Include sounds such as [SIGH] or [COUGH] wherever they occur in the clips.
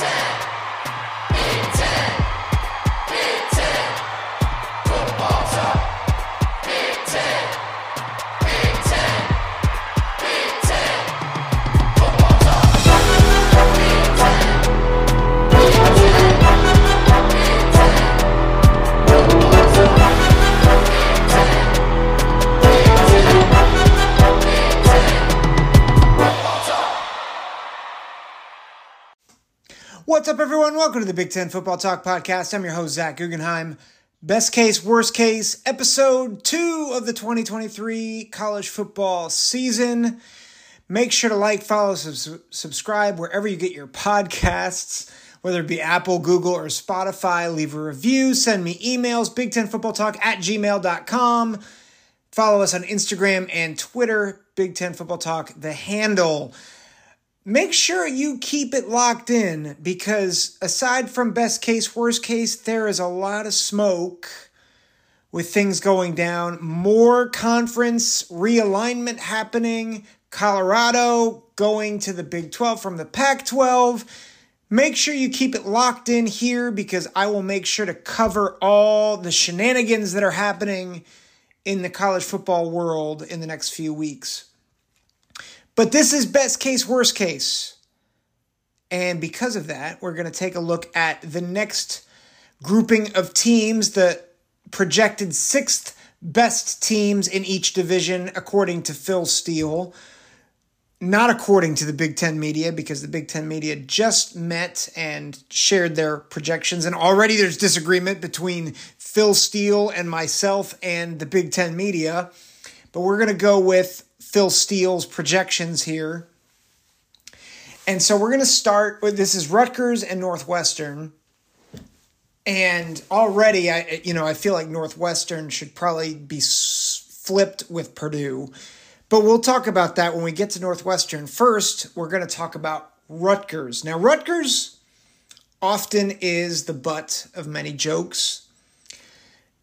Mountain. What's up, everyone? Welcome to the Big Ten Football Talk Podcast. I'm your host, Zach Guggenheim. Best case, worst case, episode two of the 2023 college football season. Make sure to like, follow, sub- subscribe wherever you get your podcasts, whether it be Apple, Google, or Spotify. Leave a review, send me emails, Big Ten Football Talk at gmail.com. Follow us on Instagram and Twitter, Big Ten Football Talk, the handle make sure you keep it locked in because aside from best case, worst case, there is a lot of smoke with things going down. More conference realignment happening. Colorado going to the Big 12 from the Pac 12. Make sure you keep it locked in here because I will make sure to cover all the shenanigans that are happening in the college football world in the next few weeks. But this is best case, worst case. And because of that, we're going to take a look at the next grouping of teams, the projected sixth best teams in each division, according to Phil Steele. Not according to the Big Ten media, because the Big Ten media just met and shared their projections. And already there's disagreement between Phil Steele and myself and the Big Ten media. But we're going to go with Phil Steele's projections here. And so we're going to start with this is Rutgers and Northwestern. And already I you know, I feel like Northwestern should probably be flipped with Purdue. But we'll talk about that when we get to Northwestern. First, we're going to talk about Rutgers. Now, Rutgers often is the butt of many jokes.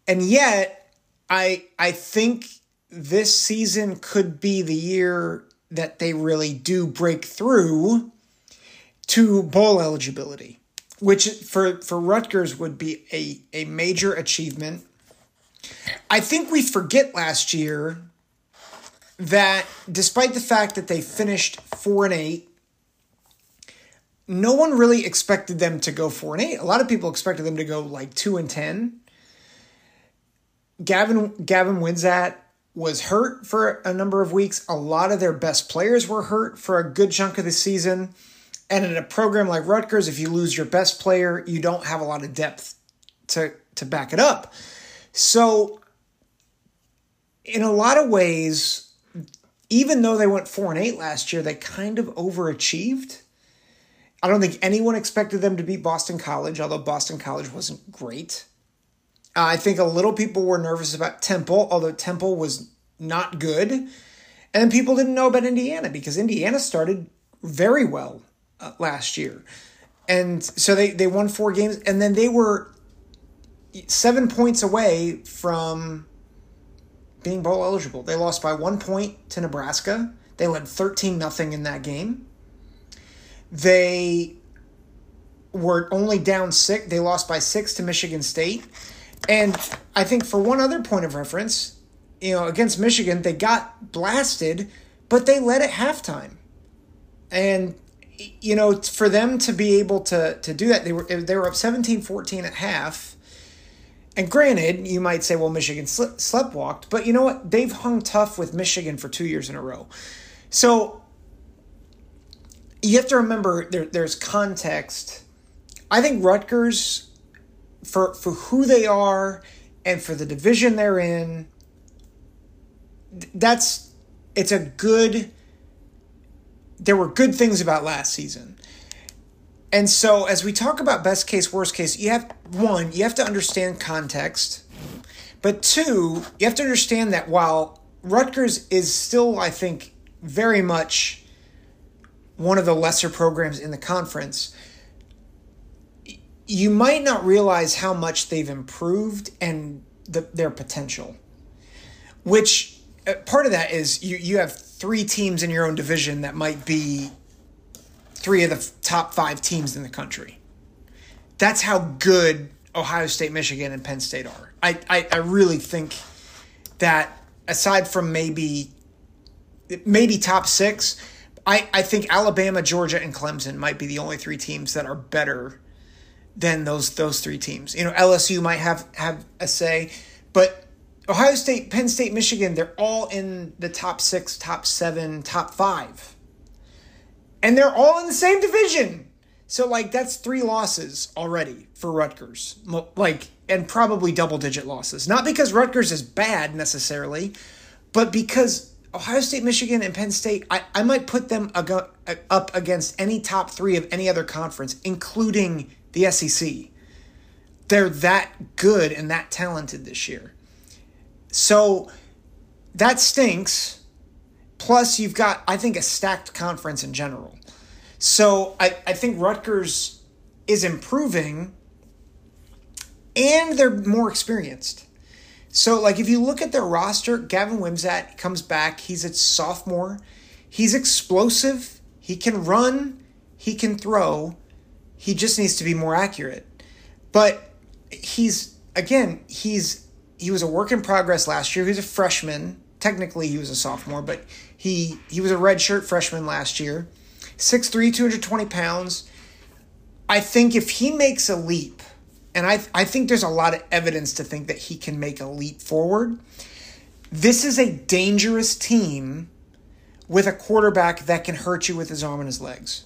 And yet, I I think this season could be the year that they really do break through to bowl eligibility, which for, for Rutgers would be a, a major achievement. I think we forget last year that despite the fact that they finished four and eight, no one really expected them to go four and eight. A lot of people expected them to go like two and ten. Gavin Gavin Wimsatt was hurt for a number of weeks. A lot of their best players were hurt for a good chunk of the season. And in a program like Rutgers, if you lose your best player, you don't have a lot of depth to, to back it up. So, in a lot of ways, even though they went 4 and 8 last year, they kind of overachieved. I don't think anyone expected them to beat Boston College, although Boston College wasn't great. I think a little people were nervous about Temple, although Temple was not good. And people didn't know about Indiana because Indiana started very well uh, last year. And so they, they won four games, and then they were seven points away from being bowl eligible. They lost by one point to Nebraska. They led 13 nothing in that game. They were only down six. They lost by six to Michigan State. And I think for one other point of reference, you know, against Michigan, they got blasted, but they led at halftime. And you know, for them to be able to to do that, they were they were up 17-14 at half. And granted, you might say, well, Michigan slept sleptwalked, but you know what? They've hung tough with Michigan for two years in a row. So you have to remember there, there's context. I think Rutgers for for who they are and for the division they're in that's it's a good there were good things about last season. And so as we talk about best case worst case you have one you have to understand context but two you have to understand that while Rutgers is still I think very much one of the lesser programs in the conference you might not realize how much they've improved and the, their potential. Which uh, part of that is you, you have three teams in your own division that might be three of the top five teams in the country. That's how good Ohio State, Michigan, and Penn State are. I, I, I really think that aside from maybe maybe top six, I, I think Alabama, Georgia, and Clemson might be the only three teams that are better than those those three teams. You know, LSU might have have a say, but Ohio State, Penn State, Michigan, they're all in the top six, top seven, top five. And they're all in the same division. So, like, that's three losses already for Rutgers. Like, and probably double digit losses. Not because Rutgers is bad necessarily, but because Ohio State, Michigan, and Penn State, I, I might put them up against any top three of any other conference, including the SEC. They're that good and that talented this year. So that stinks. Plus, you've got, I think, a stacked conference in general. So I, I think Rutgers is improving and they're more experienced. So, like, if you look at their roster, Gavin Wimsatt comes back. He's a sophomore. He's explosive. He can run. He can throw. He just needs to be more accurate. But he's, again, he's he was a work in progress last year. He was a freshman. Technically, he was a sophomore, but he he was a redshirt freshman last year. 6'3", 220 pounds. I think if he makes a leap, and I I think there's a lot of evidence to think that he can make a leap forward. This is a dangerous team with a quarterback that can hurt you with his arm and his legs.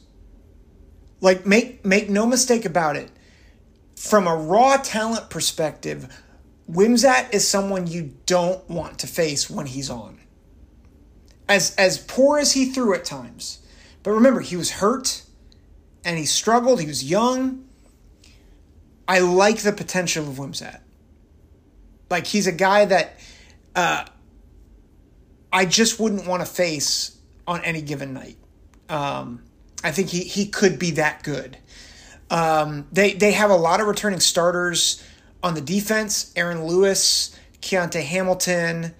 Like make make no mistake about it. From a raw talent perspective, Wimsatt is someone you don't want to face when he's on. As as poor as he threw at times. But remember, he was hurt and he struggled. He was young. I like the potential of Wimsatt. Like he's a guy that uh, I just wouldn't want to face on any given night. Um, I think he he could be that good. Um, they they have a lot of returning starters on the defense, Aaron Lewis, Kyonte Hamilton,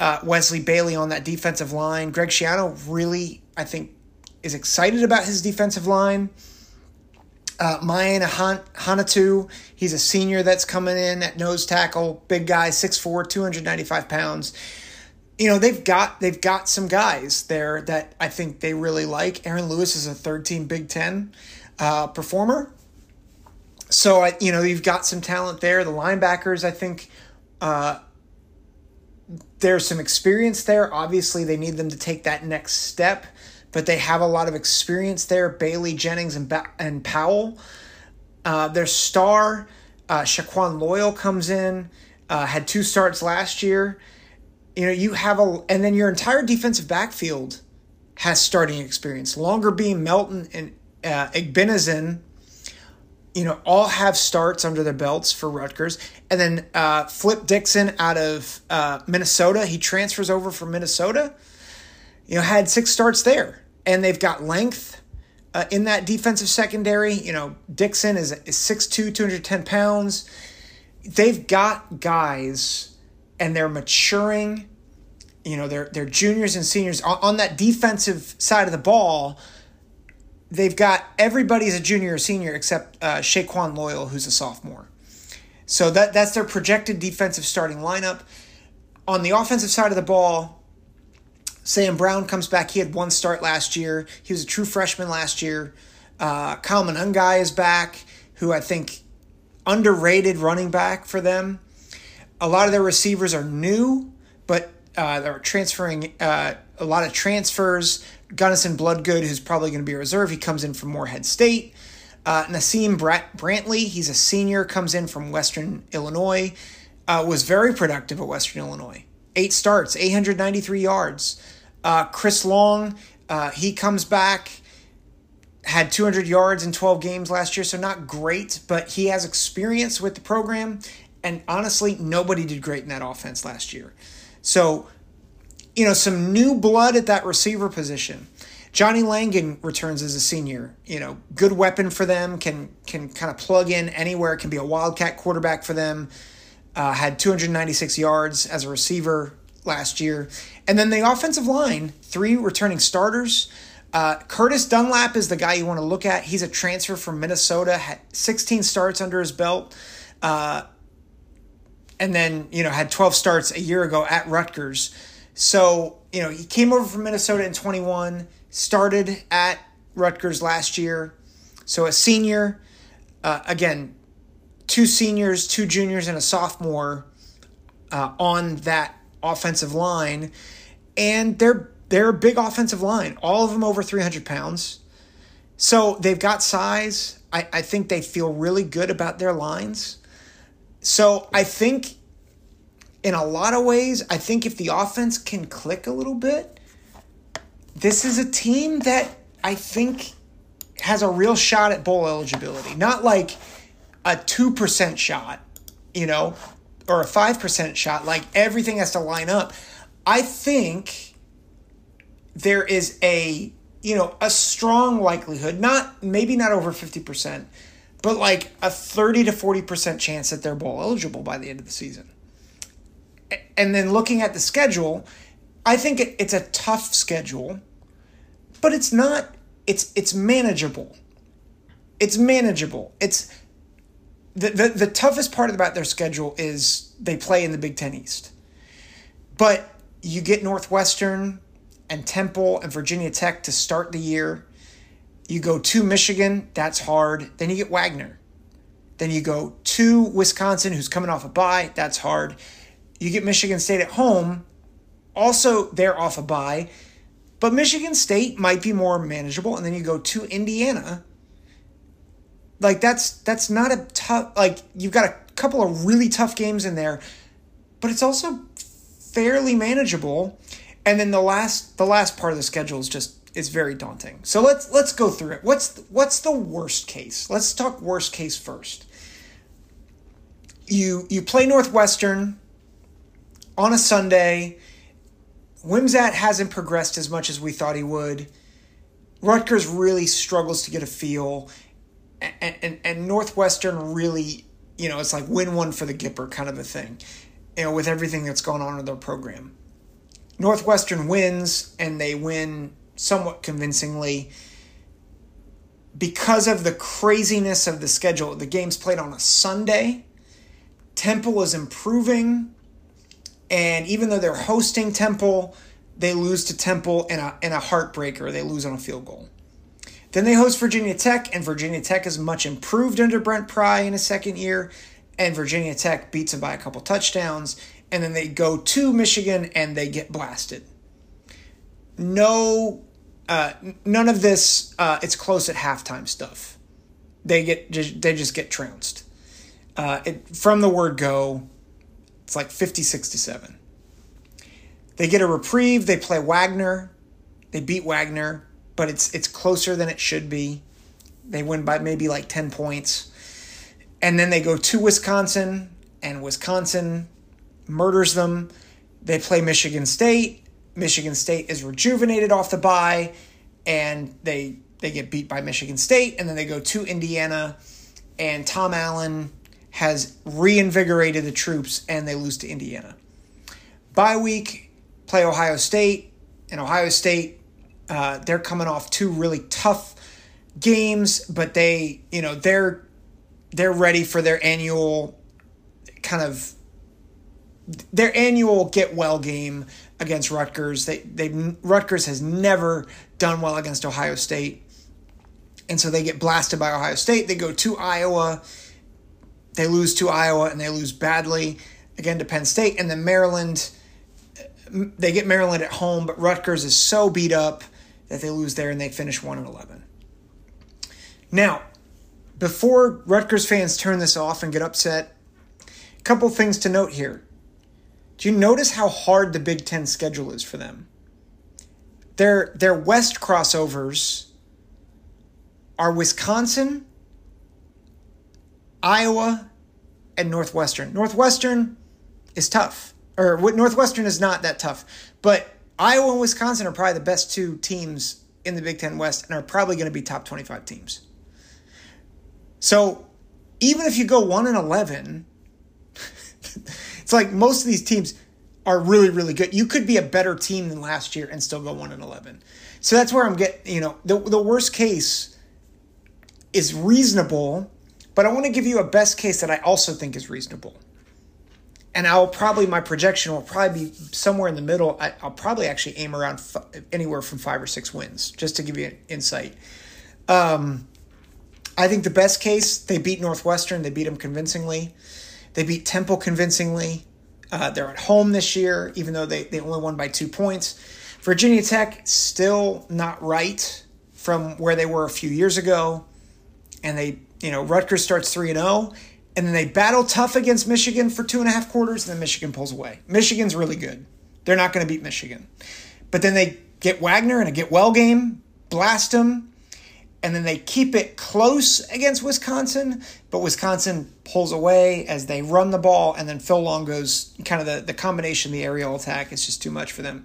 uh, Wesley Bailey on that defensive line. Greg Schiano really, I think, is excited about his defensive line. Uh, Mayan Han- Hanatu, he's a senior that's coming in at nose tackle, big guy, 6'4", 295 pounds. You know, they've got they've got some guys there that I think they really like. Aaron Lewis is a third team Big Ten uh, performer so I, you know, you've got some talent there. The linebackers, I think, uh, there's some experience there. Obviously, they need them to take that next step, but they have a lot of experience there. Bailey Jennings and ba- and Powell, uh, their star, uh, Shaquan Loyal comes in, uh, had two starts last year. You know, you have a, and then your entire defensive backfield has starting experience. Longerbeam, Melton, and uh, Igbinosun you know, all have starts under their belts for Rutgers. And then uh, Flip Dixon out of uh, Minnesota, he transfers over from Minnesota, you know, had six starts there. And they've got length uh, in that defensive secondary. You know, Dixon is, is 6'2, 210 pounds. They've got guys and they're maturing. You know, they're, they're juniors and seniors on, on that defensive side of the ball they've got everybody's a junior or senior except uh, Shaquan Loyal, who's a sophomore. So that that's their projected defensive starting lineup. On the offensive side of the ball, Sam Brown comes back. He had one start last year. He was a true freshman last year. Uh, Kyle Monangai is back, who I think underrated running back for them. A lot of their receivers are new, but uh, they're transferring uh, a lot of transfers. Gunnison Bloodgood, who's probably going to be a reserve, he comes in from Morehead State. Uh, Naseim Brantley, he's a senior, comes in from Western Illinois. Uh, was very productive at Western Illinois. Eight starts, 893 yards. Uh, Chris Long, uh, he comes back, had 200 yards in 12 games last year, so not great, but he has experience with the program. And honestly, nobody did great in that offense last year. So you know, some new blood at that receiver position. Johnny Langan returns as a senior. You know, good weapon for them. Can can kind of plug in anywhere. Can be a wildcat quarterback for them. Uh, had 296 yards as a receiver last year, and then the offensive line, three returning starters. Uh, Curtis Dunlap is the guy you want to look at. He's a transfer from Minnesota, had 16 starts under his belt, uh, and then you know had 12 starts a year ago at Rutgers. So you know he came over from Minnesota in 21, started at Rutgers last year, so a senior. Uh, again, two seniors, two juniors, and a sophomore uh, on that offensive line, and they're they're a big offensive line, all of them over 300 pounds. So they've got size. I, I think they feel really good about their lines. So I think in a lot of ways, I think if the offense can click a little bit, this is a team that I think has a real shot at bowl eligibility. Not like a 2% shot, you know, or a 5% shot. Like everything has to line up. I think there is a you know a strong likelihood not maybe not over 50% but like a 30 to 40% chance that they're bowl eligible by the end of the season. And then looking at the schedule i think it's a tough schedule but it's not it's it's manageable. It's manageable. It's the, the, the toughest part about their schedule is they play in the big ten east. But you get northwestern and Temple and Virginia Tech to start the year. You go to Michigan, that's hard. Then you get Wagner. Then you go to Wisconsin, who's coming off a bye, that's hard. You get Michigan State at home, also they're off a bye, but Michigan State might be more manageable. And then you go to Indiana. Like that's that's not a tough like you've got a couple of really tough games in there, but it's also fairly manageable and then the last the last part of the schedule is just it's very daunting. So let's let's go through it. What's what's the worst case? Let's talk worst case first. You you play Northwestern on a Sunday. Wimsatt hasn't progressed as much as we thought he would. Rutgers really struggles to get a feel, and, and, and Northwestern really, you know, it's like win one for the Gipper kind of a thing, you know, with everything that's going on in their program. Northwestern wins, and they win somewhat convincingly because of the craziness of the schedule. The game's played on a Sunday. Temple is improving, and even though they're hosting Temple, they lose to Temple in a in a heartbreaker. They lose on a field goal. Then they host Virginia Tech, and Virginia Tech is much improved under Brent Pry in his second year, and Virginia Tech beats them by a couple touchdowns and then they go to Michigan and they get blasted. No, uh, none of this. Uh, it's close at halftime stuff. They get they just get trounced. Uh, it, from the word go, it's like 56 to 7. They get a reprieve. They play Wagner. They beat Wagner, but it's it's closer than it should be. They win by maybe like 10 points. And then they go to Wisconsin, and Wisconsin murders them. They play Michigan State. Michigan State is rejuvenated off the bye, and they they get beat by Michigan State, and then they go to Indiana, and Tom Allen has reinvigorated the troops, and they lose to Indiana. Bye week, play Ohio State, and Ohio State, uh, they're coming off two really tough games, but they, you know, they're they're ready for their annual kind of their annual get well game against Rutgers. They they Rutgers has never done well against Ohio State. And so they get blasted by Ohio State. They go to Iowa. They lose to Iowa and they lose badly again to Penn State and then Maryland they get Maryland at home, but Rutgers is so beat up that they lose there and they finish 1 and 11. Now, before Rutgers fans turn this off and get upset, a couple things to note here. Do you notice how hard the Big Ten schedule is for them? Their their West crossovers are Wisconsin, Iowa, and Northwestern. Northwestern is tough, or Northwestern is not that tough, but Iowa and Wisconsin are probably the best two teams in the Big Ten West and are probably going to be top 25 teams. So even if you go 1 and 11, [LAUGHS] it's like most of these teams are really, really good. You could be a better team than last year and still go 1 and 11. So that's where I'm getting, you know, the, the worst case is reasonable, but I want to give you a best case that I also think is reasonable. And I'll probably, my projection will probably be somewhere in the middle. I, will probably actually aim around f- anywhere from five or six wins, just to give you an insight. Um, I think the best case, they beat Northwestern. They beat them convincingly. They beat Temple convincingly. Uh, they're at home this year, even though they, they only won by two points. Virginia Tech, still not right from where they were a few years ago. And they, you know, Rutgers starts 3 and 0. And then they battle tough against Michigan for two and a half quarters, and then Michigan pulls away. Michigan's really good. They're not going to beat Michigan. But then they get Wagner in a get well game, blast them, and then they keep it close against Wisconsin, but Wisconsin pulls away as they run the ball, and then Phil Longo's kind of the, the combination, the aerial attack it's just too much for them.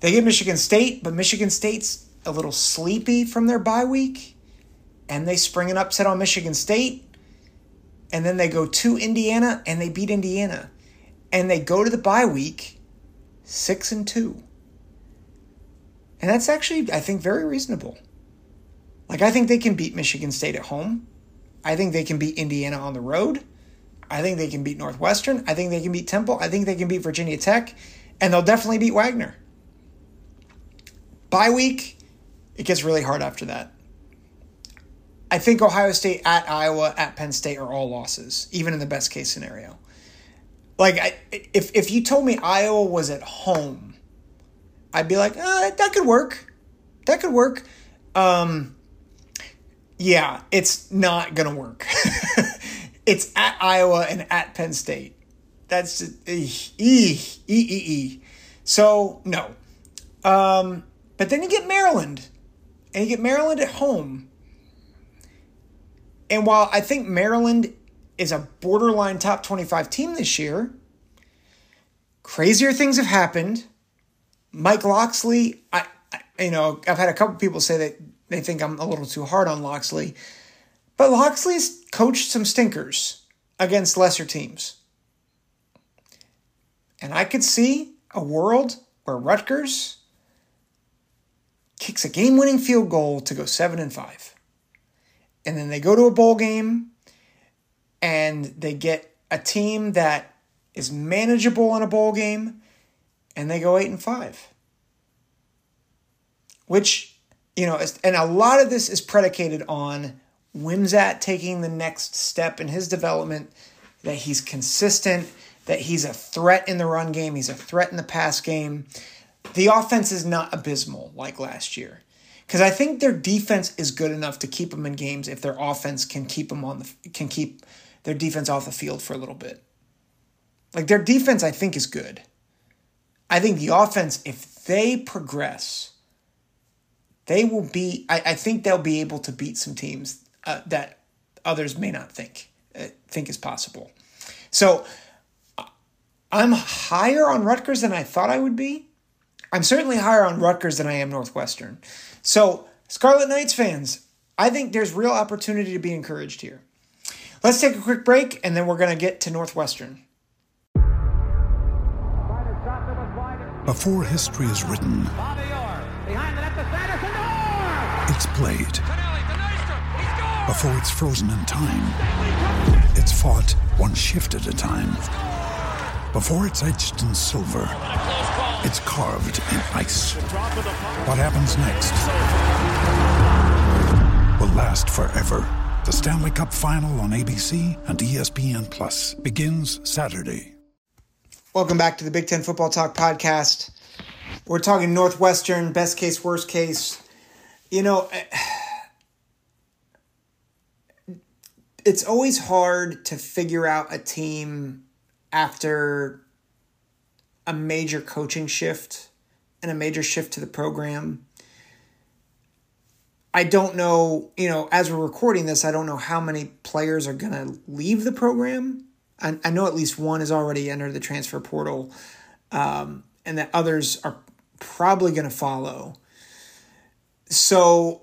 They get Michigan State, but Michigan State's a little sleepy from their bye week, and they spring an upset on Michigan State, and then they go to Indiana and they beat Indiana, and they go to the bye week six and two. And that's actually, I think, very reasonable. Like, I think they can beat Michigan State at home. I think they can beat Indiana on the road. I think they can beat Northwestern. I think they can beat Temple. I think they can beat Virginia Tech. And they'll definitely beat Wagner. Bye week, it gets really hard after that. I think Ohio State at Iowa at Penn State are all losses, even in the best case scenario. Like, I, if, if you told me Iowa was at home, I'd be like, uh, that could work. That could work. Um, yeah, it's not going to work. [LAUGHS] it's at Iowa and at Penn State. That's e, e, e, e. So, no. Um, but then you get Maryland, and you get Maryland at home. And while I think Maryland is a borderline top 25 team this year, crazier things have happened. Mike Locksley, I, I you know, I've had a couple people say that they think I'm a little too hard on Locksley. But Locksley's coached some stinkers against lesser teams. And I could see a world where Rutgers kicks a game-winning field goal to go 7 and 5. And then they go to a bowl game and they get a team that is manageable in a bowl game and they go 8 and 5. Which you know, and a lot of this is predicated on Wimsatt taking the next step in his development, that he's consistent, that he's a threat in the run game, he's a threat in the pass game. The offense is not abysmal like last year. Because I think their defense is good enough to keep them in games if their offense can keep them on the can keep their defense off the field for a little bit. Like their defense, I think is good. I think the offense, if they progress, they will be. I, I think they'll be able to beat some teams uh, that others may not think uh, think is possible. So I'm higher on Rutgers than I thought I would be. I'm certainly higher on Rutgers than I am Northwestern. So Scarlet Knights fans, I think there's real opportunity to be encouraged here. Let's take a quick break and then we're going to get to Northwestern. Before history is written, it's played. Before it's frozen in time, it's fought one shift at a time. Before it's etched in silver, it's carved in ice. What happens next will last forever. The Stanley Cup Final on ABC and ESPN Plus begins Saturday. Welcome back to the Big Ten Football Talk podcast. We're talking Northwestern, best case, worst case. You know, it's always hard to figure out a team after a major coaching shift and a major shift to the program. I don't know, you know, as we're recording this, I don't know how many players are going to leave the program. I, I, know at least one has already entered the transfer portal, um, and that others are probably going to follow. So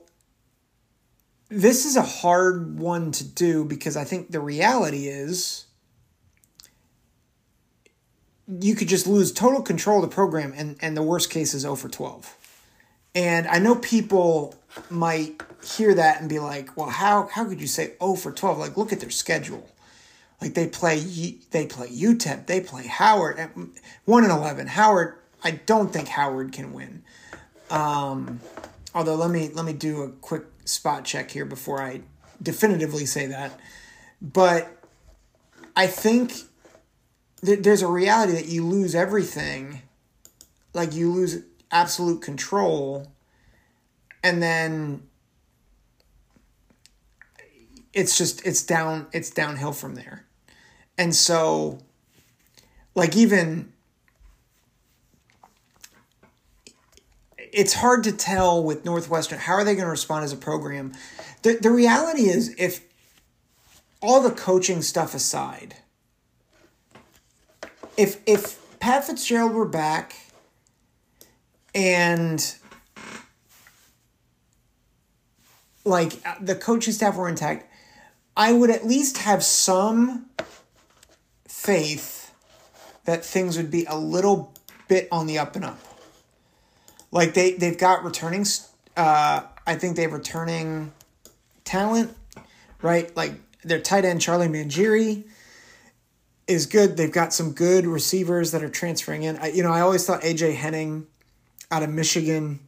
this is a hard one to do because I think the reality is you could just lose total control of the program and, and the worst case is 0 for 12. And I know people might hear that and be like, "Well, how how could you say oh for 12? Like look at their schedule. Like they play they play UTEP, they play Howard 1 and 11. Howard, I don't think Howard can win. Um although let me let me do a quick spot check here before I definitively say that. But I think th- there's a reality that you lose everything, like you lose absolute control, and then it's just it's down it's downhill from there. And so like even it's hard to tell with Northwestern how are they going to respond as a program. The the reality is if all the coaching stuff aside, if if Pat Fitzgerald were back and like uh, the coaching staff were intact, I would at least have some faith that things would be a little bit on the up and up. Like they they've got returning uh I think they have returning talent, right? Like their tight end Charlie Mangieri is good. They've got some good receivers that are transferring in. I, you know, I always thought AJ Henning out of Michigan.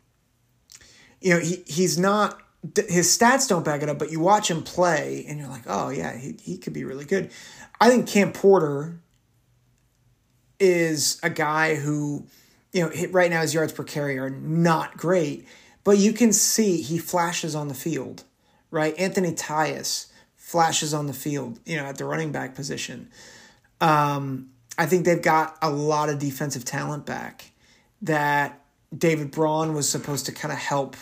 You know, he he's not his stats don't back it up, but you watch him play and you're like, oh yeah, he he could be really good. I think Cam Porter is a guy who, you know, right now his yards per carry are not great, but you can see he flashes on the field, right? Anthony Tyus flashes on the field, you know, at the running back position. Um, I think they've got a lot of defensive talent back that David Braun was supposed to kind of help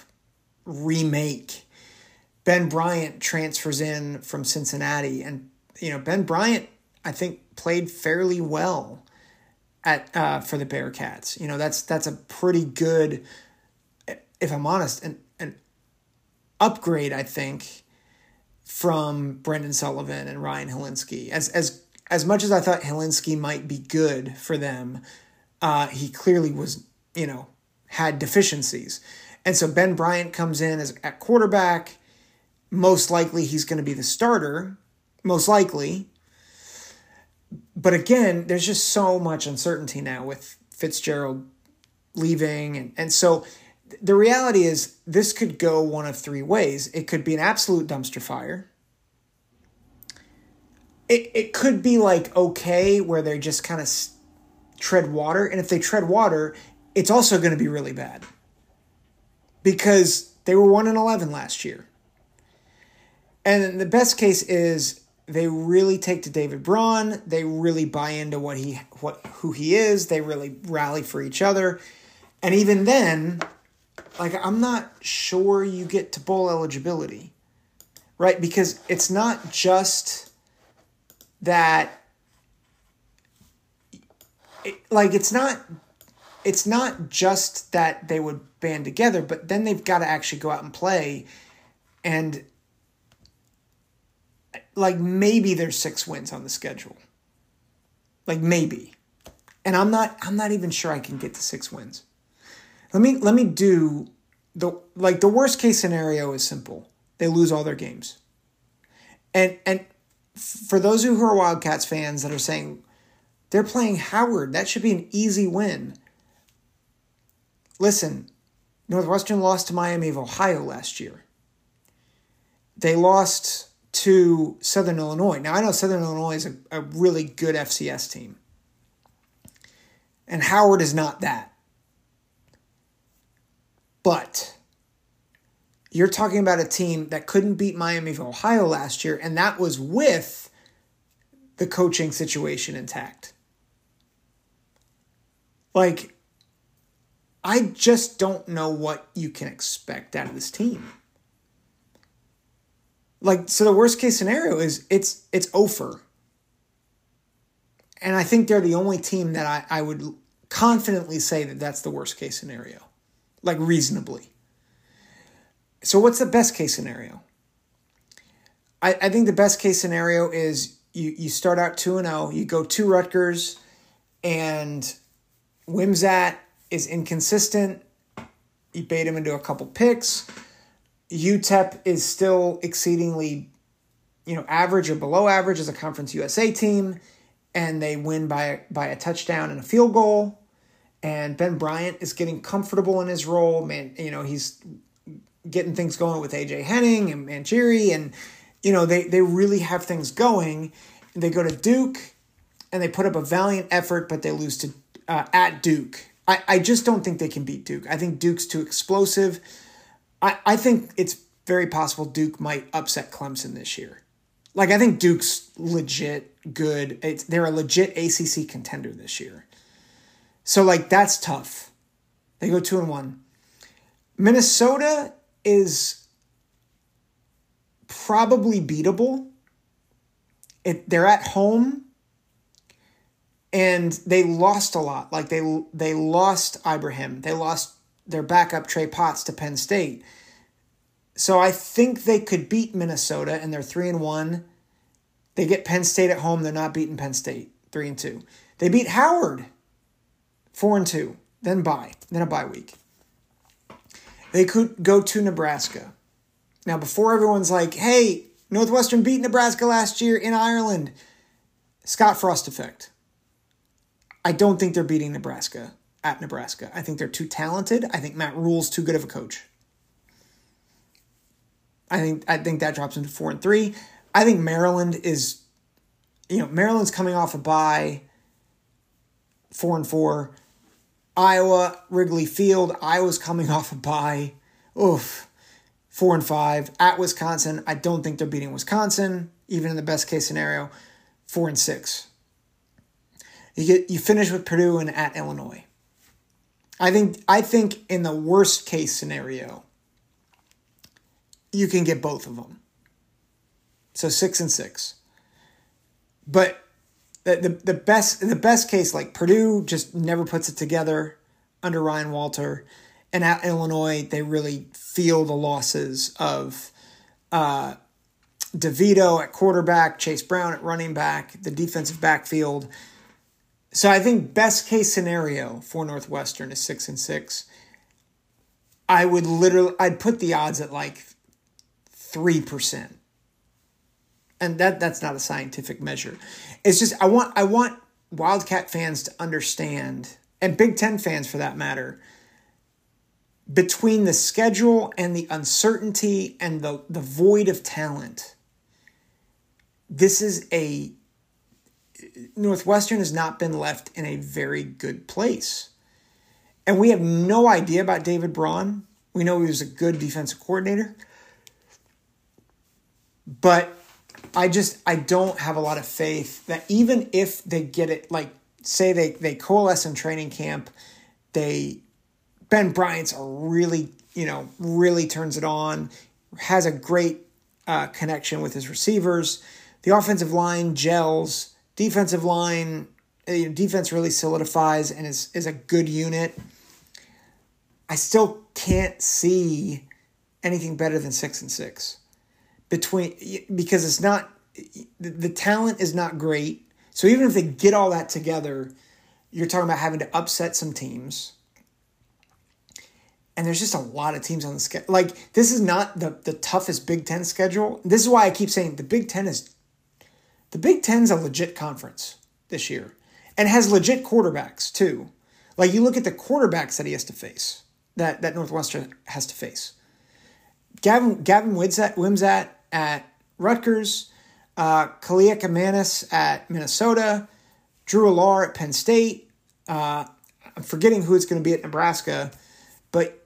remake. Ben Bryant transfers in from Cincinnati, and you know Ben Bryant, I think, played fairly well at uh, for the Bearcats. You know that's that's a pretty good, if I'm honest, an an upgrade. I think from Brendan Sullivan and Ryan Hilinski. As as as much as I thought Hilinski might be good for them, uh, he clearly was, you know, had deficiencies. And so Ben Bryant comes in as at quarterback. Most likely he's going to be the starter, most likely. But again, there's just so much uncertainty now with Fitzgerald leaving and, and so the reality is this could go one of three ways. It could be an absolute dumpster fire. It, it could be like okay, where they just kind of tread water. And if they tread water, it's also going to be really bad because they were 1 in 11 last year. And the best case is they really take to David Braun, they really buy into what he what who he is, they really rally for each other. And even then, like I'm not sure you get to bowl eligibility. Right? Because it's not just that it, like it's not it's not just that they would band together, but then they've got to actually go out and play and like maybe there's six wins on the schedule. Like maybe. And I'm not I'm not even sure I can get to six wins. Let me let me do the like the worst case scenario is simple. They lose all their games. And and for those who are Wildcats fans that are saying they're playing Howard, that should be an easy win. Listen, Northwestern lost to Miami of Ohio last year. They lost to Southern Illinois. Now, I know Southern Illinois is a, a really good FCS team. And Howard is not that. But you're talking about a team that couldn't beat Miami of Ohio last year, and that was with the coaching situation intact. Like, I just don't know what you can expect out of this team. Like, so the worst case scenario is it's it's over. And I think they're the only team that I, I would confidently say that that's the worst case scenario like reasonably. So, what's the best case scenario? I, I think the best case scenario is you, you start out 2 and 0, you go to Rutgers, and Wimsatt is inconsistent, you bait him into a couple picks. UTEP is still exceedingly, you know, average or below average as a Conference USA team, and they win by by a touchdown and a field goal. And Ben Bryant is getting comfortable in his role. Man, you know, he's getting things going with AJ Henning and Mangieri, and you know, they they really have things going. They go to Duke, and they put up a valiant effort, but they lose to uh, at Duke. I, I just don't think they can beat Duke. I think Duke's too explosive. I, I think it's very possible Duke might upset Clemson this year. Like I think Duke's legit good. It's, they're a legit ACC contender this year. So like that's tough. They go two and one. Minnesota is probably beatable. It, they're at home and they lost a lot. Like they they lost Ibrahim. They lost their backup Trey Potts to Penn State. So I think they could beat Minnesota and they're 3 and 1. They get Penn State at home, they're not beating Penn State, 3 and 2. They beat Howard 4 and 2, then bye, then a bye week. They could go to Nebraska. Now before everyone's like, "Hey, Northwestern beat Nebraska last year in Ireland." Scott Frost effect. I don't think they're beating Nebraska at Nebraska. I think they're too talented. I think Matt Rhule's too good of a coach. I think I think that drops into four and three. I think Maryland is, you know, Maryland's coming off a bye. Four and four. Iowa, Wrigley Field. Iowa's coming off a bye. Oof. Four and five. At Wisconsin, I don't think they're beating Wisconsin, even in the best case scenario. Four and six. You get you finish with Purdue and at Illinois. I think I think in the worst case scenario, you can get both of them. So six and six. But the, the, the best the best case, like Purdue just never puts it together under Ryan Walter. And at Illinois, they really feel the losses of uh, DeVito at quarterback, Chase Brown at running back, the defensive backfield. So I think best case scenario for Northwestern is six and six. I would literally I'd put the odds at like three percent. And that that's not a scientific measure. It's just I want I want Wildcat fans to understand, and Big Ten fans for that matter, between the schedule and the uncertainty and the, the void of talent, this is a Northwestern has not been left in a very good place. And we have no idea about David Braun. We know he was a good defensive coordinator. But I just I don't have a lot of faith that even if they get it like say they they coalesce in training camp, they Ben Bryant's a really, you know, really turns it on, has a great uh, connection with his receivers. The offensive line gels defensive line, uh, defense really solidifies and is, is a good unit. I still can't see anything better than six and six between because it's not the talent is not great. So even if they get all that together, you're talking about having to upset some teams. And there's just a lot of teams on the schedule. Like this is not the the toughest Big Ten schedule. This is why I keep saying the Big Ten is the Big Ten's a legit conference this year and has legit quarterbacks too. Like you look at the quarterbacks that he has to face, that, that Northwestern has to face. Gavin, Gavin Wimsatt at Rutgers, uh, Kaliakmanis at Minnesota, Drew Allar at Penn State. Uh, I'm forgetting who it's going to be at Nebraska, but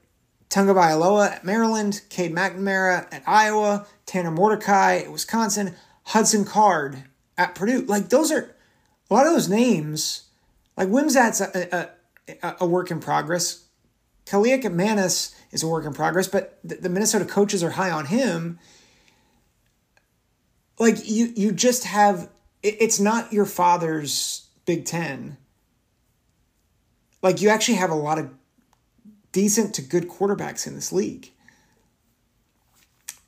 Tunga Bailoa at Maryland, Cade McNamara at Iowa, Tanner Mordecai at Wisconsin, Hudson Card at Purdue. Like those are a lot of those names. Like Wimsatt's a, a, a work in progress. Kaliakmanis is a work in progress, but the, the Minnesota coaches are high on him. Like you, you just have. It, it's not your father's Big Ten. Like you actually have a lot of decent to good quarterbacks in this league.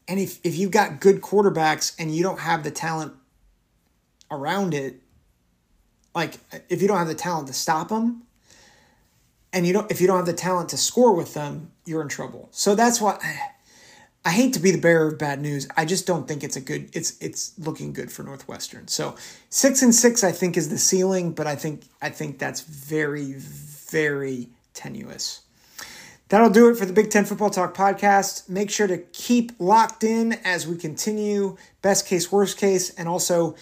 And if, if you've got good quarterbacks and you don't have the talent around it, like if you don't have the talent to stop them, and you don't if you don't have the talent to score with them, you're in trouble. So that's why I hate to be the bearer of bad news. I just don't think it's a good it's it's looking good for Northwestern. So 6 and 6 I think is the ceiling, but I think I think that's very very tenuous. That'll do it for the Big Ten Football Talk podcast. Make sure to keep locked in as we continue best case, worst case, and also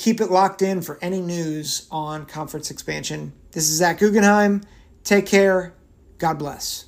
Keep it locked in for any news on conference expansion. This is Zach Guggenheim. Take care. God bless.